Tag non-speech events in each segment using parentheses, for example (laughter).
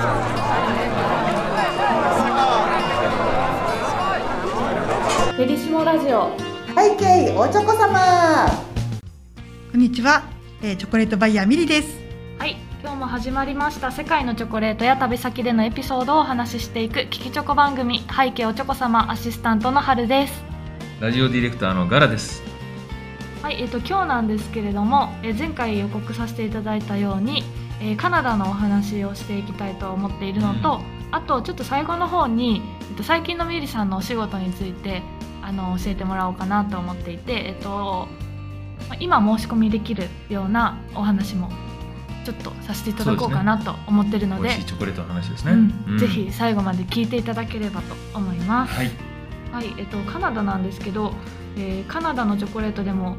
フェリシモラジオ。背景おちょこ様。こんにちは、えー、チョコレートバイヤーミリです。はい今日も始まりました。世界のチョコレートや旅先でのエピソードをお話ししていくキキチョコ番組。背景おちょこ様アシスタントの春です。ラジオディレクターのガラです。はいえっ、と今日なんですけれども、えー前回予告させていただいたように、えーカナダのお話をしていきたいと思っているのと、あとちょっと最後の方に、えっと、最近のミリさんのお仕事についてあの教えてもらおうかなと思っていて、えっと、まあ今申し込みできるようなお話もちょっとさせていただこうかなと思ってるので美味しいチョコレートの話ですね。うんうんぜひ最後まで聞いていただければと思います。はい。はい、えっとカナダなんですけど、えーカナダのチョコレートでも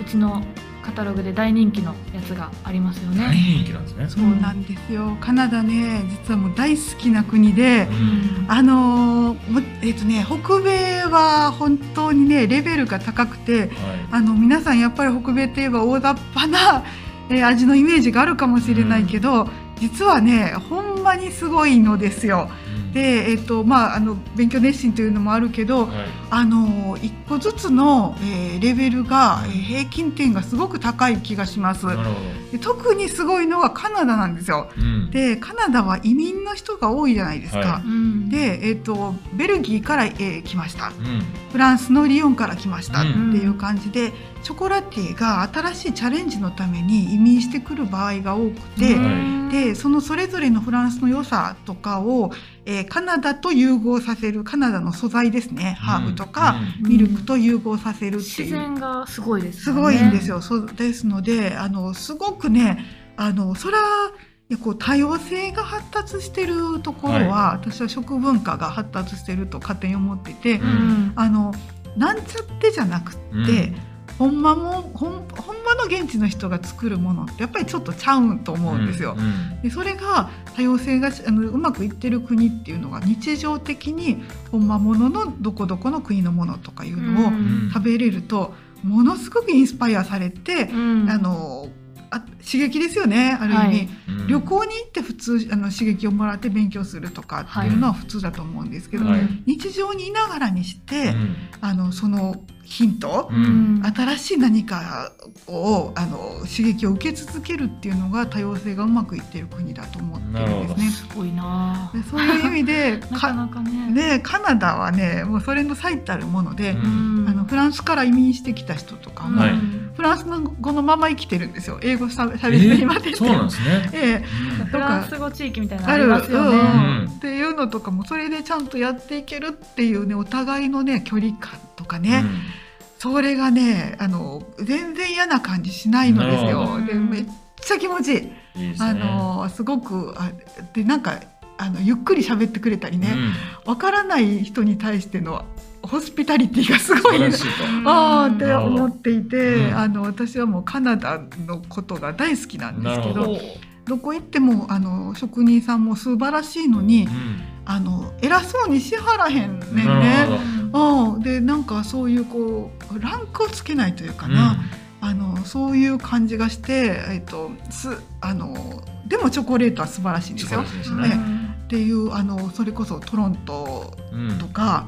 うちのカタログで大人気のやつがありますよ大ね。人気なんですね。そうなんですよ。カナダね、実はもう大好きな国でう、んあのえっ、とね、北米は本当にねレベルが高くて、はい。あの皆さんやっぱり北米といえば大雑把な、えー味のイメージがあるかもしれないけど、実はね、ほんまにすごいのですよ。で、えっ、とまああの勉強熱心というのもあるけど、はい。あの一個ずつの、えーレベルが、えー平均点がすごく高い気がします。なるほで特にすごいのはカナダなんですよ。ど。うん。でカナダは移民の人が多いじゃないですか。はうんで、えっとベルギーから、えー来ましたうん。フランスのリヨンから来ましたってうんいう感じで、ショコラティエが新しいチャレンジのために移民してくる場合が多くて。うんでそのそれぞれのフランスの良さとかを、えーカナダと融合させるカナダの素材ですねハーブとか、うんミルクと融合させるって自いう、然がすごいですね。ごいんですよ。そうですのであのすごくねあのそらこう多様性が発達してるところは、私は食文化が発達してると勝手に思ってて、ううんあのなんちゃってじゃなくって、うんほんまもほんほんまの現地の人が作るものってやっぱりちょっとちゃうんと思うんですよ。うんでそれが多様性があのうまくいってる国っていうのが日常的にほんまもののどこどこの国のものとかいうのをうん。食べれるとものすごくインスパイアされて、うん。あのあ刺激ですよねある意味、はい。うん。旅行に行って普通あの刺激をもらって勉強するとかっていうのは普通だと思うんですけど、はい。日常にいながらにして、うん。あのそのヒント、うん。新しい何かをあの刺激を受け続けるっていうのが多様性がうまくいっている国だと思ってるんですね。すごいな。でそういう意味で (laughs) なかかなかね。でカナダはねもうそれの最たるもので、うん。あのフランスから移民してきた人とかも、はいフランスの語のまま生きてるんですよ。英語しゃべしゃえべって。今出ーてそうなんですね。ええ。フランス語地域みたいなのああるりますよね。うん。っていうのとかもそれでちゃんとやっていけるっていうねお互いのね距離感とかね、それがねあの全然嫌な感じしないのですよ。でめっちゃ気持ちいい、うんいいね。あのすごくあでなんかあのゆっくり喋ってくれたりね。わ、からない人に対してのホスピタリティがすうんごい。あーって思っていて、うん。あの私はもうカナダのことが大好きなんですけどど。こ行ってもあの職人さんも素晴らしいのにうん。あの偉そうにしはらへんねんね。ほうん、でなんかそういうこうランクをつけないというかな、あのそういう感じがして、えっと、すあのでもチョコレートは素晴らしいんですよ。すうんね。っていうあのそれこそトロントうん。とか、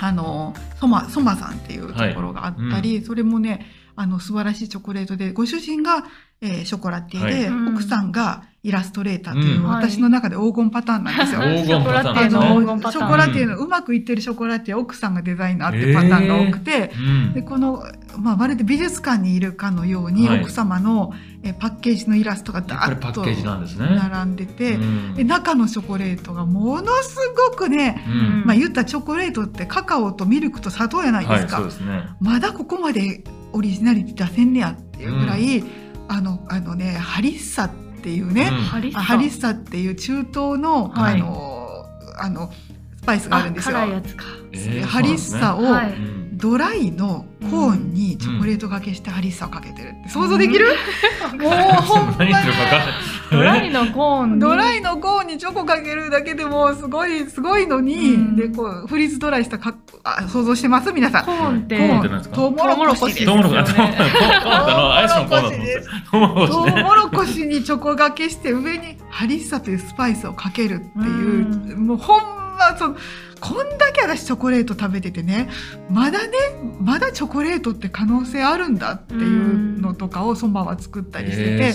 あのソマソマさんっていうところがあったり、それもねあの素晴らしいチョコレートでご主人が、えーショコラティエで、はい。奥さんがイラストレーターという、うん。私の中で黄金パターンなんですよ。黄金パターン。あショコラティエのうまくいってるショコラティエ奥さんがデザイナーってパターンが多くて、うん。でこの、まあ、まるで美術館にいるかのように、はい。奥様のえパッケージのイラストがダーッと。並んでて、うん。で中のチョコレートがものすごくね、うん。まあ、言ったらチョコレートってカカオとミルクと砂糖やないではい、すか、そうですね。まだここまでオリジナリティ出せんねやっていうぐらい、あのあのねハリッサっていうね、うん。ハリッサ。あハリッサっていう中東の、はい。あのあのスパイスがあるんですよ。辛いやつか。えーハリッサを、はいうんドライのコーンにチョコレートがけしてハリッサをかけてるって。想像できる、(laughs) もうほんま何言ってるか分かんない。ドライのコーンに。ドライのコーンにチョコかけるだけでもすごいすごいのに、うん。でこうフリーズドライしたかあ想像してます？皆さん。コーンって。コーンって何ですか？トウモロコシですトウモロコシ、トウモロコシ、にチョコがけして上にハリッサというスパイスをかけるっていう、もうほんまそのこんだけ私チョコレート食べててねまだねまだチョコレートって可能性あるんだっていうのとかをそばは作ったりしてて。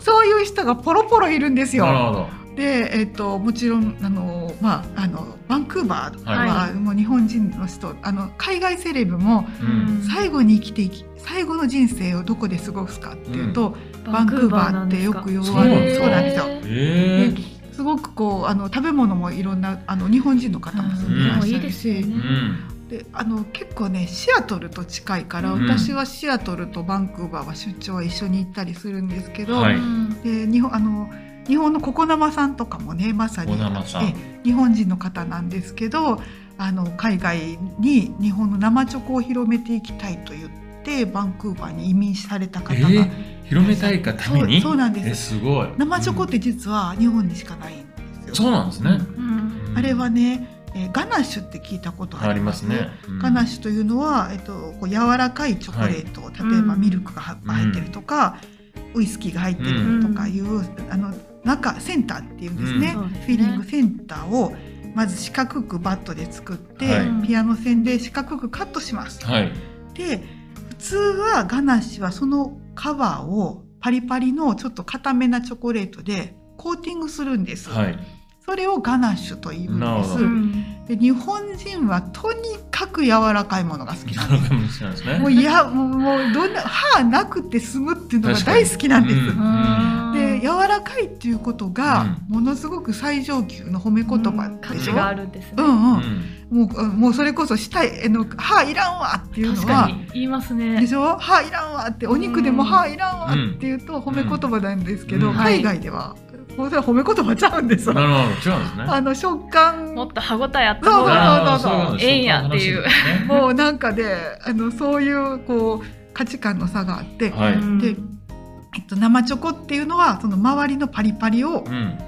そういう人がポロポロいるんですよ。で、えっともちろんあの、まあ、あのバンクーバーは、はい。もう日本人の人あの海外セレブもうん。最後に生きていき最後の人生をどこで過ごすかっていうと、バンクーバーってよく言われるそうなんですよ。えですごくこうあの食べ物もいろんなあの日本人の方も住ん。でらっしゃるし、うん。であの結構ねシアトルと近いから、うん。私はシアトルとバンクーバーは出張は一緒に行ったりするんですけど、はい。で日本あの日本のココ生さんとかもねまさにココ生さん。え日本人の方なんですけどあの海外に日本の生チョコを広めていきたいと言ってバンクーバーに移民されたえ方が、ー、広めたいがために？そうそうなんですえ、すごい。生チョコって実は日本にしかないんですよ。そうなんですね。うんあれはね、えーガナッシュって聞いたことありありまね。ますすね。うんガナッシュというのは、えっと、こう柔らかいチョコレート、例えばうんミルクがは入ってるとか、ウイスキーが入ってるとかいう、あの中センターっていうんですね、うんそうですねフィリングセンターをまず四角くバットで作って、はいピアノ線で四角くカットします。はい。で普通はガナッシュはそのカバーをパリパリのちょっと固めなチョコレートでコーティングするんです。はい。それをガナッシュと言うんですなるほど。で日本人はとにかく柔らかいものが好きなんです。もういやもうもうどんな歯なくて済むっていうのが大好きなんです。確かで柔らかいっていうことがものすごく最上級の褒め言葉でしょ。価値があるんですね、うんううん、ん。もうもうそれこそしたいあの歯いらんわっていうの確かはに言いますね。でしょ？歯いらんわってお肉でもうん歯いらんわっていうと褒め言葉なんですけど、うん。海外ではもうそれは褒め言葉ちゃうんですよ。なるほど。違うんですね。あの食感もっと歯ごたえあったそうそうそうそうええんやっていうもうなんかであのそういうこう価値観の差があって、はい。うんでえっと、生チョコっていうのはその周りのパリパリをうん。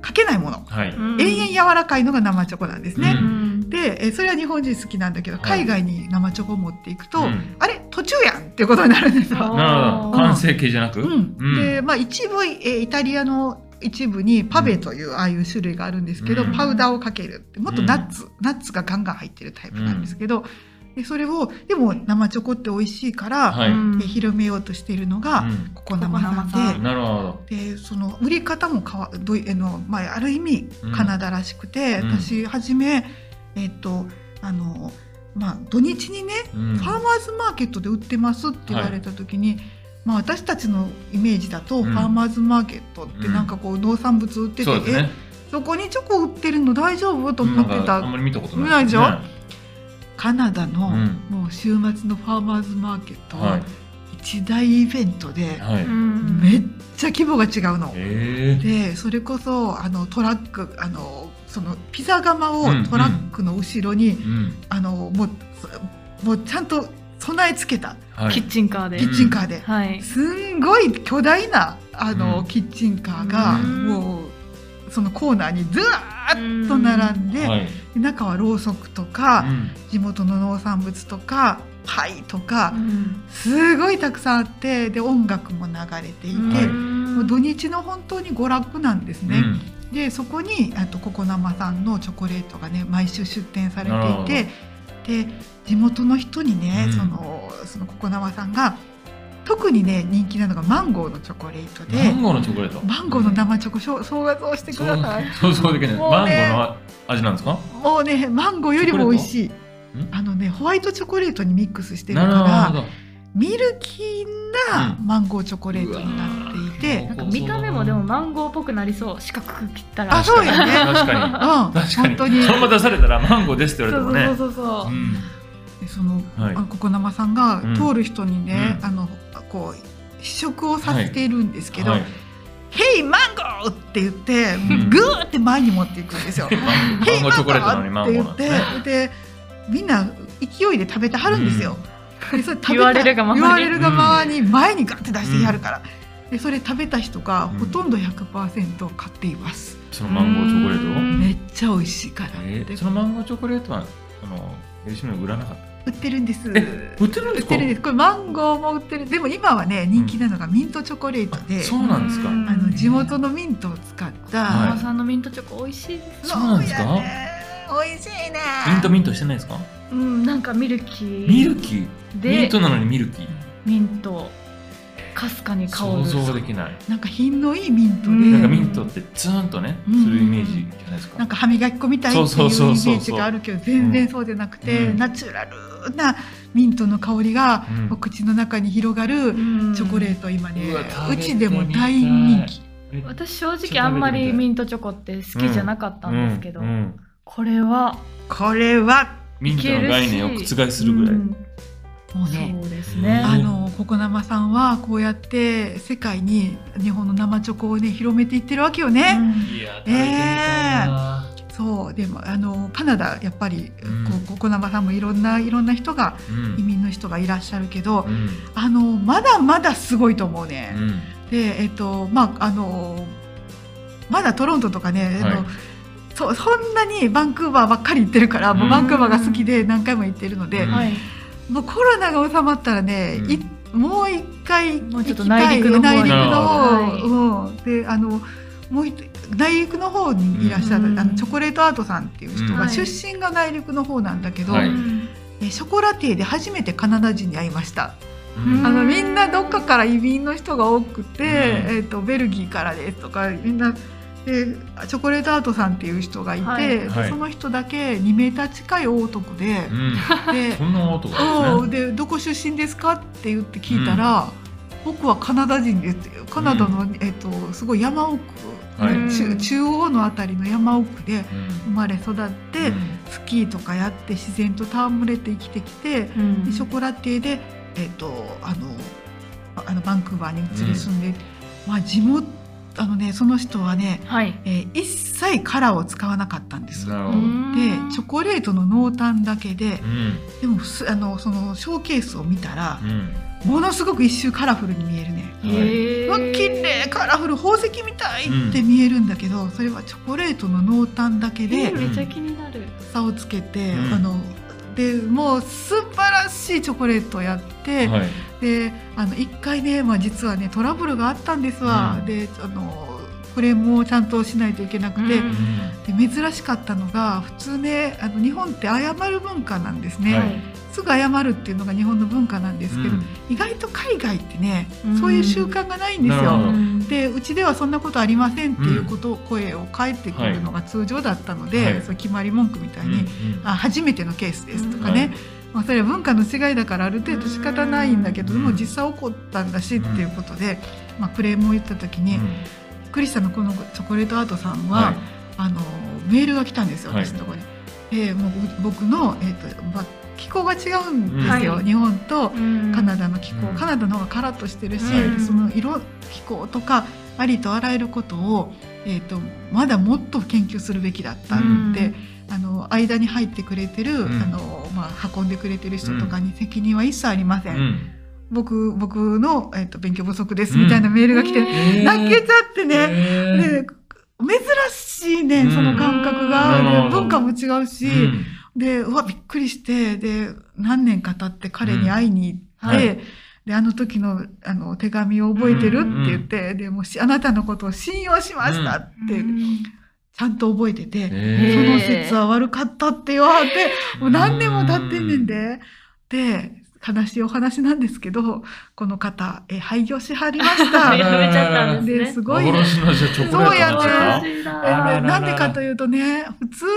かけないもの、はい。うん永遠柔らかいのが生チョコなんですね。うんでえそれは日本人好きなんだけどはい海外に生チョコを持っていくと、うんあれ途中やんっていうことになるんですよ。あなるほど。完成形じゃなく？うんうんでまあ一部、えーイタリアの一部にパベというああいう種類があるんですけど、うん。パウダーをかけるってもっとナッツ、ナッツがガンガン入ってるタイプなんですけど、でそれをでも生チョコって美味しいから、はい。広めようとしているのが、うん。ココ生さんで。なるほど。でその売り方もかわどいあの、まあ、ある意味うん。カナダらしくて、うん。私初めえっとあのまあ土日にね、うん。ファーマーズマーケットで売ってますって言われた時に、まあ、私たちのイメージだと、うんファーマーズマーケットってなんかこう農産物売ってて、そうですね。えそこにチョコ売ってるの大丈夫？と思ってなんかあんたまり見たことない。でしょカナダの、うんもう週末のファーマーズマーケットは。はい一大イベントで、はい。うんめっちゃ規模が違うの。ええ。でそれこそあのトラックあのそのピザ窯をうんトラックの後ろに、うん。あのもうもうちゃんと備え付けたはい。キッチンカーで、キッチンカーで、はい。すんごい巨大なあの、うん。キッチンカーが、うん。もうそのコーナーにずわーっと並んで、はい。中はろうそくとか、うん。地元の農産物とかパイとか、うん。すごいたくさんあってで音楽も流れていて、はい。もう土日の本当に娯楽なんですね。でそこにあとココ生さんのチョコレートがね毎週出店されていてで地元の人にね、うんそのそのココ生さんが特にね人気なのがマンゴーのチョコレートでマンゴーのチョコレート。マンゴーの生チョコしょ想像してください。そうそうできない。マンゴねーの味なんですか？もうねマンゴーよりも美味しいあのねホワイトチョコレートにミックスしてるからど。ミルキーなうんマンゴーチョコレートになっていて、なんか見た目もでもマンゴーっぽくなりそう四角く切ったらあそうやね (laughs) 確かに。うん、確かに。本当にそのまま出されたらマンゴーですってそう言われてもね。そうそうそううんでその、はいあのココ生さんがうん通る人にね、うんあのこう試食をさせているんですけど「はいヘイマンゴー!」って言って、んグーって前に持っていくんですよ。(laughs) マンゴーチョコレートなのにマンゴーって。言ってでみんな勢いで食べてはるんですよ。でそれ食べた言われるがままに言われるがままに前にガッて出してやるから。でそれ食べた人がうんほとんど100%買っています。そのマンゴーチョコレートめっちゃ美味しいから。でえーそのマンゴーチョコレートはあのヘルシムに売らなかった？売ってるんです。え売ってるんですか？売ってるんです。これマンゴーも売ってる。でも今はね人気なのがミントチョコレートで、そうなんですか？うんあの地元のミントを使った。はいママさんのミントチョコ美味しいですそうなんですか？美味しいね。ミントミントしてないですか？うんなんかミルキーミルキー？でミントなのにミルキー？ミントかすかに香る想像できない。なんか品のいいミントで、うん。なんかミントってツーンとねうん。するイメージじゃないですか。なんか歯磨き粉みたいっていうイメージがあるけど全然そうじゃなくて、うん。ナチュラルなミントの香りがうん。お口の中に広がるうん。チョコレート今ね。うちでも大人気。え私正直あんまりミントチョコって好きじゃなかったんですけど、うん。うん。これはこれはミントの概念を覆するぐらい、うんもうね。そうですね、あのココ生さんはこうやって世界に日本の生チョコをね広めていってるわけよね。いや食べてみたいな、そうでもあのカナダやっぱり、うん。こうココ生さんもいろんないろんな人がうん。移民の人がいらっしゃるけど、うん。あのまだまだすごいと思うね。うん。でえっとまああのまだトロントとかね、あはい。のそそんなにバンクーバーばっかり行ってるから、もうバンクーバーが好きで何回も行ってるので、うん。はいもうコロナが収まったらね、うん。いもう一回もうちょっと行きたい内陸の方内陸のなる方、うん、であのもう一内陸の方にいらっしゃる、うん。あのチョコレートアートさんっていう人が、はい。出身が内陸の方なんだけど、はい。えショコラティエで初めてカナダ人に会いました。うん。あのみんなどっかから移民の人が多くて、うん。えー、とベルギーからですとかみんなでチョコレートアートさんっていう人がいて、はい。その人だけ2メーター近い大男でう、ん。で (laughs) そんなですね。どこ出身ですかって言って聞いたら、僕はカナダ人でカナダの、えっとすごい山奥、はい。中中央のあたりの山奥でうん。生まれ育って、スキーとかやって自然と戯れて生きてきて、うん。でショコラティエで、えっとあのああのバンクーバーに移り住んで、まあ地元あのねその人はね、はい。えー一切カラーを使わなかったんです。でチョコレートの濃淡だけでうん。でもすあのそのショーケースを見たらうん。ものすごく一周カラフルに見えるね。へー。うわ綺麗カラフル宝石みたいって見えるんだけど、それはチョコレートの濃淡だけえでーめっちゃ気になる、差をつけて、うん。あのでもう素晴らしいチョコレートをやって、はい。であの一回ね、まあ、実はねトラブルがあったんですわ、うん。であのクレームをちゃんとしないといけなくて、うん。で珍しかったのが普通ねあの日本って謝る文化なんですね、はいすぐ謝るっていうのが日本の文化なんですけど、うん。意外と海外ってね、うん。そういう習慣がないんですよ。でうちではそんなことありませんっていうことを声を返ってくるのが通常だったので、はい。そう決まり文句みたいに、うんあ初めてのケースですとかうんね、まあ、それは文化の違いだからある程度仕方ないんだけど、うん。でも実際起こったんだしっていうことで、まあ、クレームを言った時に、クリスタのこのチョコレートアートさんは、はい。あのメールが来たんですよはい。私のところに。でもう僕の、えーとまあ、気候が違うんですよ、はい。日本とうん。カナダの気候、うん。カナダの方がカラッとしてるし、はいその色気候とかありとあらゆることを、えー、とまだもっと研究するべきだったって、うん。あの間に入ってくれてる、うん。あのまあ、運んでくれてる人とかに責任は一切ありません、うん。僕僕の、えー、と勉強不足ですみたいなメールが来て、えー。泣けちゃってね、珍しいねうん。その感覚が、なるほど。で文化も違うし、ーうん。でうわびっくりしてで何年か経って彼に会いに行って、うんはい。であの時のあの手紙を覚えてるって言って、でもうしあなたのことを信用しましたって、うん。ちゃんと覚えてて、え。そーの説は悪かったって言われて、もう何年も経ってんねんで。で、悲しいお話なんですけど、この方、え廃業しはりました。や (laughs) めちゃったんですね。ですごい。幻のじゃあチョコレートになっちゃっそうやねなんでか？というとね、普通ね、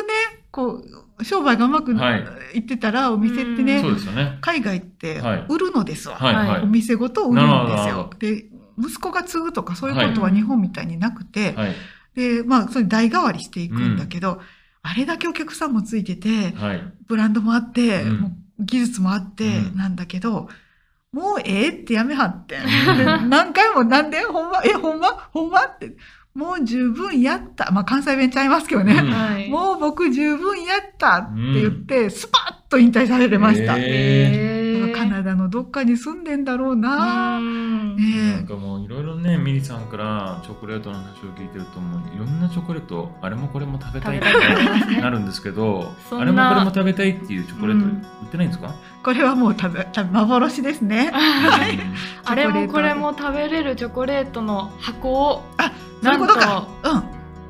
こう、商売がうまくはい。いってたら、お店ってうんねた、そうですよね。海外ってはい。売るのですわ。はいはい。お店ごと売るんですよ。で、息子が継ぐとかそういうことははい日本みたいになくて、はい。で、まあ、それ代替わりしていくんだけど、あれだけお客さんもついてて、はい。ブランドもあって、うん。もう技術もあって、うんなんだけど、もうええってやめはって何回もなんでほんまえ、ほんま？ほんまって。もう十分やった。まあ関西弁ちゃいますけどね。うんはいもう僕十分やったって言って、スパッと引退されました。へえカナダのどっかに住んでんだろうな。うんねなんかもういろいろねミリさんからチョコレートの話を聞いてるともういろんなチョコレートあれもこれも食べたいって (laughs) なるんですけどあれもこれも食べたいっていうチョコレートうん売ってないんですか、これはもう食べ食べ幻ですね。(laughs) はいあれもこれも食べれるチョコレートの箱をあ、そういうことか。なんうん。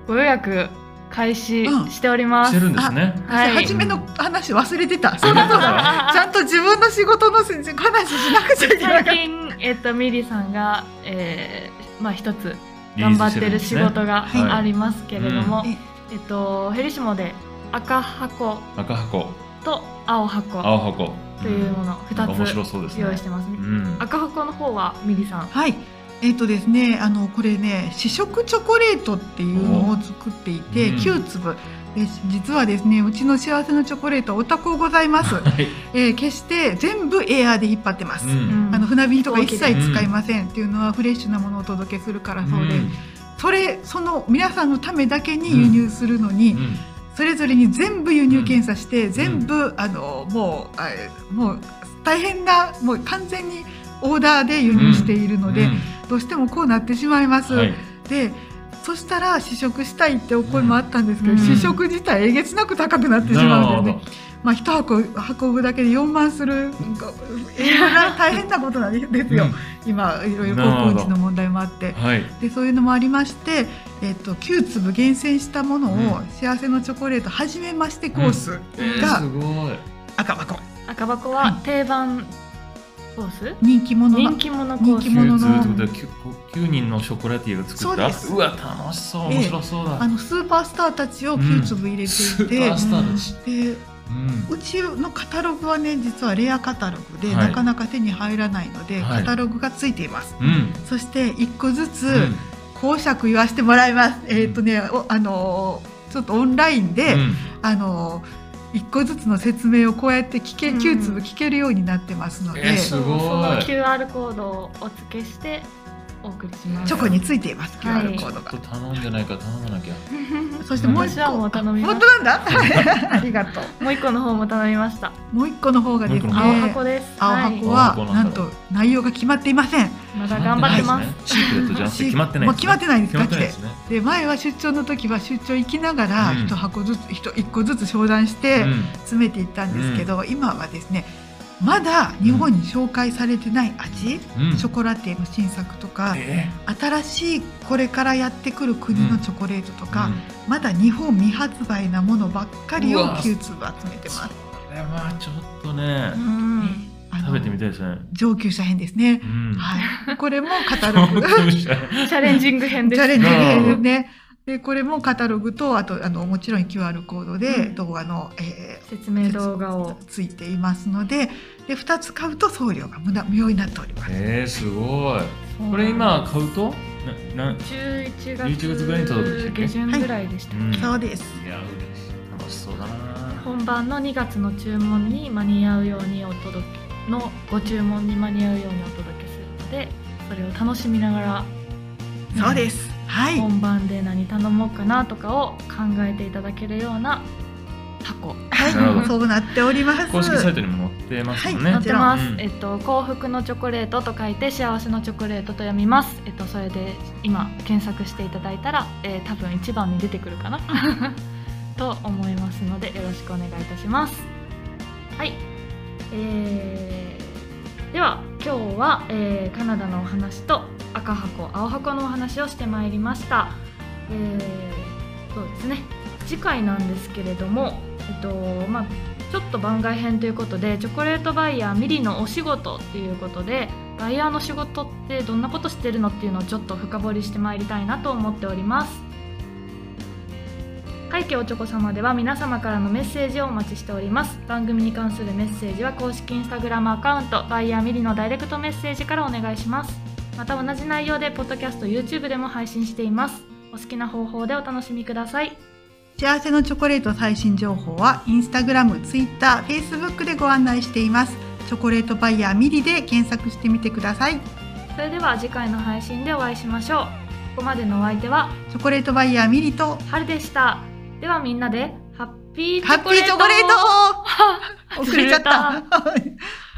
ご予約開始うんしております。してるんですね。はい初めの話忘れてた。そうだそうだ。(laughs) ちゃんと自分の仕事の話しなくちゃいけな最かっ近、えっと、ミリさんが、えーまあ、一つ頑張ってる仕事がはいありますけれども、うんえっと、ヘリシモで赤箱赤箱、と青箱青箱というもの2なんか面白つそうですね。用意してます、うん。赤箱の方はミリさんた。はい。えっ、とですね、あのこれね、試食チョコレートっていうのを作っていて、うん。9粒。で実はですね、うちの幸せのチョコレートお高うございます。はい。えー決して全部エアーで引っ張ってます。うん。あの船便とか一切使いません。っていうのはフレッシュなものをお届けするからそうで、うん。それその皆さんのためだけに輸入するのに、うん。それぞれに全部輸入検査して、全部あのもうあもう大変なもう完全にオーダーで輸入しているので、どうしてもこうなってしまいます。はい。でそしたら試食したいってお声もあったんですけど、うん試食自体えげつなく高くなってしなまうんでね。まあ、一箱運ぶだけで4万する (laughs) 大変なことなんですよ、今いろいろ航空運賃の問題もあってはい。でそういうのもありまして、えっと9粒厳選したものを、うん幸せのチョコレートはじめましてコースえーがすごい。赤箱、赤箱は定番コース？人気者が人気者コース。人気者の。九つってことは九九人のショコラティエが作った。そうです。わ楽しそう。面白そうだ。あのスーパースターたちを9粒入れてスいて、ーパースターたち。でうん。うちのカタログはね実はレアカタログで、はい。なかなか手に入らないので、はい。カタログがついています。うん。そして1個ずつ、うん。講釈言わせてもらいます。えっ、とね、おあのーちょっとオンラインで、うん。あのー一個ずつの説明をこうやって聞け、うん。9粒聞けるようになってますので、えーすそうごいその QR コードをお付けしてお送りします。チョコについています、はい。QR コードが。ちょっ。と頼んでないから頼まなきゃ。そしてもう一私はも個、う頼みます。本当なんだ？(laughs) ありがとう。もう一個の方も頼みました。もう一個の方がです。ね、青箱です。青はい箱は、青箱なんんと内容が決まっていません。まだ頑張ってます。(laughs) ね。シークレットじゃなくて決まってないもう決まってないんです。決まってないですね。で前は出張の時は出張行きながらうん。一箱ずつ一一個ずつ商談してうん。詰めていったんですけど、今はですねまだ日本に紹介されてない味、うんショコラティエの新作とかえ新しいこれからやってくる国のチョコレートとか、うんまだ日本未発売なものばっかりをうわ9粒集めてます。これはちょっとねうん食べてみたいですね。上級者編ですねう。ん。はい、これもカタログ。(laughs) チャレンジング編ですチャレンジ編ですね。でこれもカタログとあとあのもちろん QR コードでうん動画の、え説明動画をーついていますのでで2つ買うと送料が無駄無料になっております。えー、すごい。これ今買うと？なな11 11月ぐらいに届くんでしたっけ？月下旬ぐらいでした、うんそうです。いや嬉しい楽しそうだな。本番の2月の注文に間に合うようにお届けのご注文に間に合うようにお届けするのでそれを楽しみながらそうです。はい。本番で何頼もうかなとかを考えていただけるような箱。はい。そうなっております。公式サイトにも載ってますもんね。は載ってます、うん。えっと幸福のチョコレートと書いて幸せのチョコレートと読みます。えっとそれで今検索していただいたら、えー多分一番に出てくるかな。(laughs) と思いますのでよろしくお願いいたします。はい。えーでは今日は、えーカナダのお話と赤箱青箱のお話をしてまいりました。えーそうですね。次回なんですけれどもえっとまあちょっと番外編ということでチョコレートバイヤーミリのお仕事っていうことでバイヤーの仕事ってどんなことしてるのっていうのをちょっと深掘りしてまいりたいなと思っております。会計おちょこ様では皆様からのメッセージをお待ちしております。番組に関するメッセージは公式インスタグラムアカウントバイヤーミリのダイレクトメッセージからお願いします。また同じ内容でポッドキャスト YouTube でも配信しています。お好きな方法でお楽しみください。幸せのチョコレート最新情報はインスタグラム、ツイッター、フェイスブックでご案内しています。チョコレートバイヤーミリで検索してみてください。それでは次回の配信でお会いしましょう。ここまでのお相手はチョコレートバイヤーミリと春でした。ではみんなでハッピーチハッピーチョコレート。(laughs) 遅れちゃった。(laughs)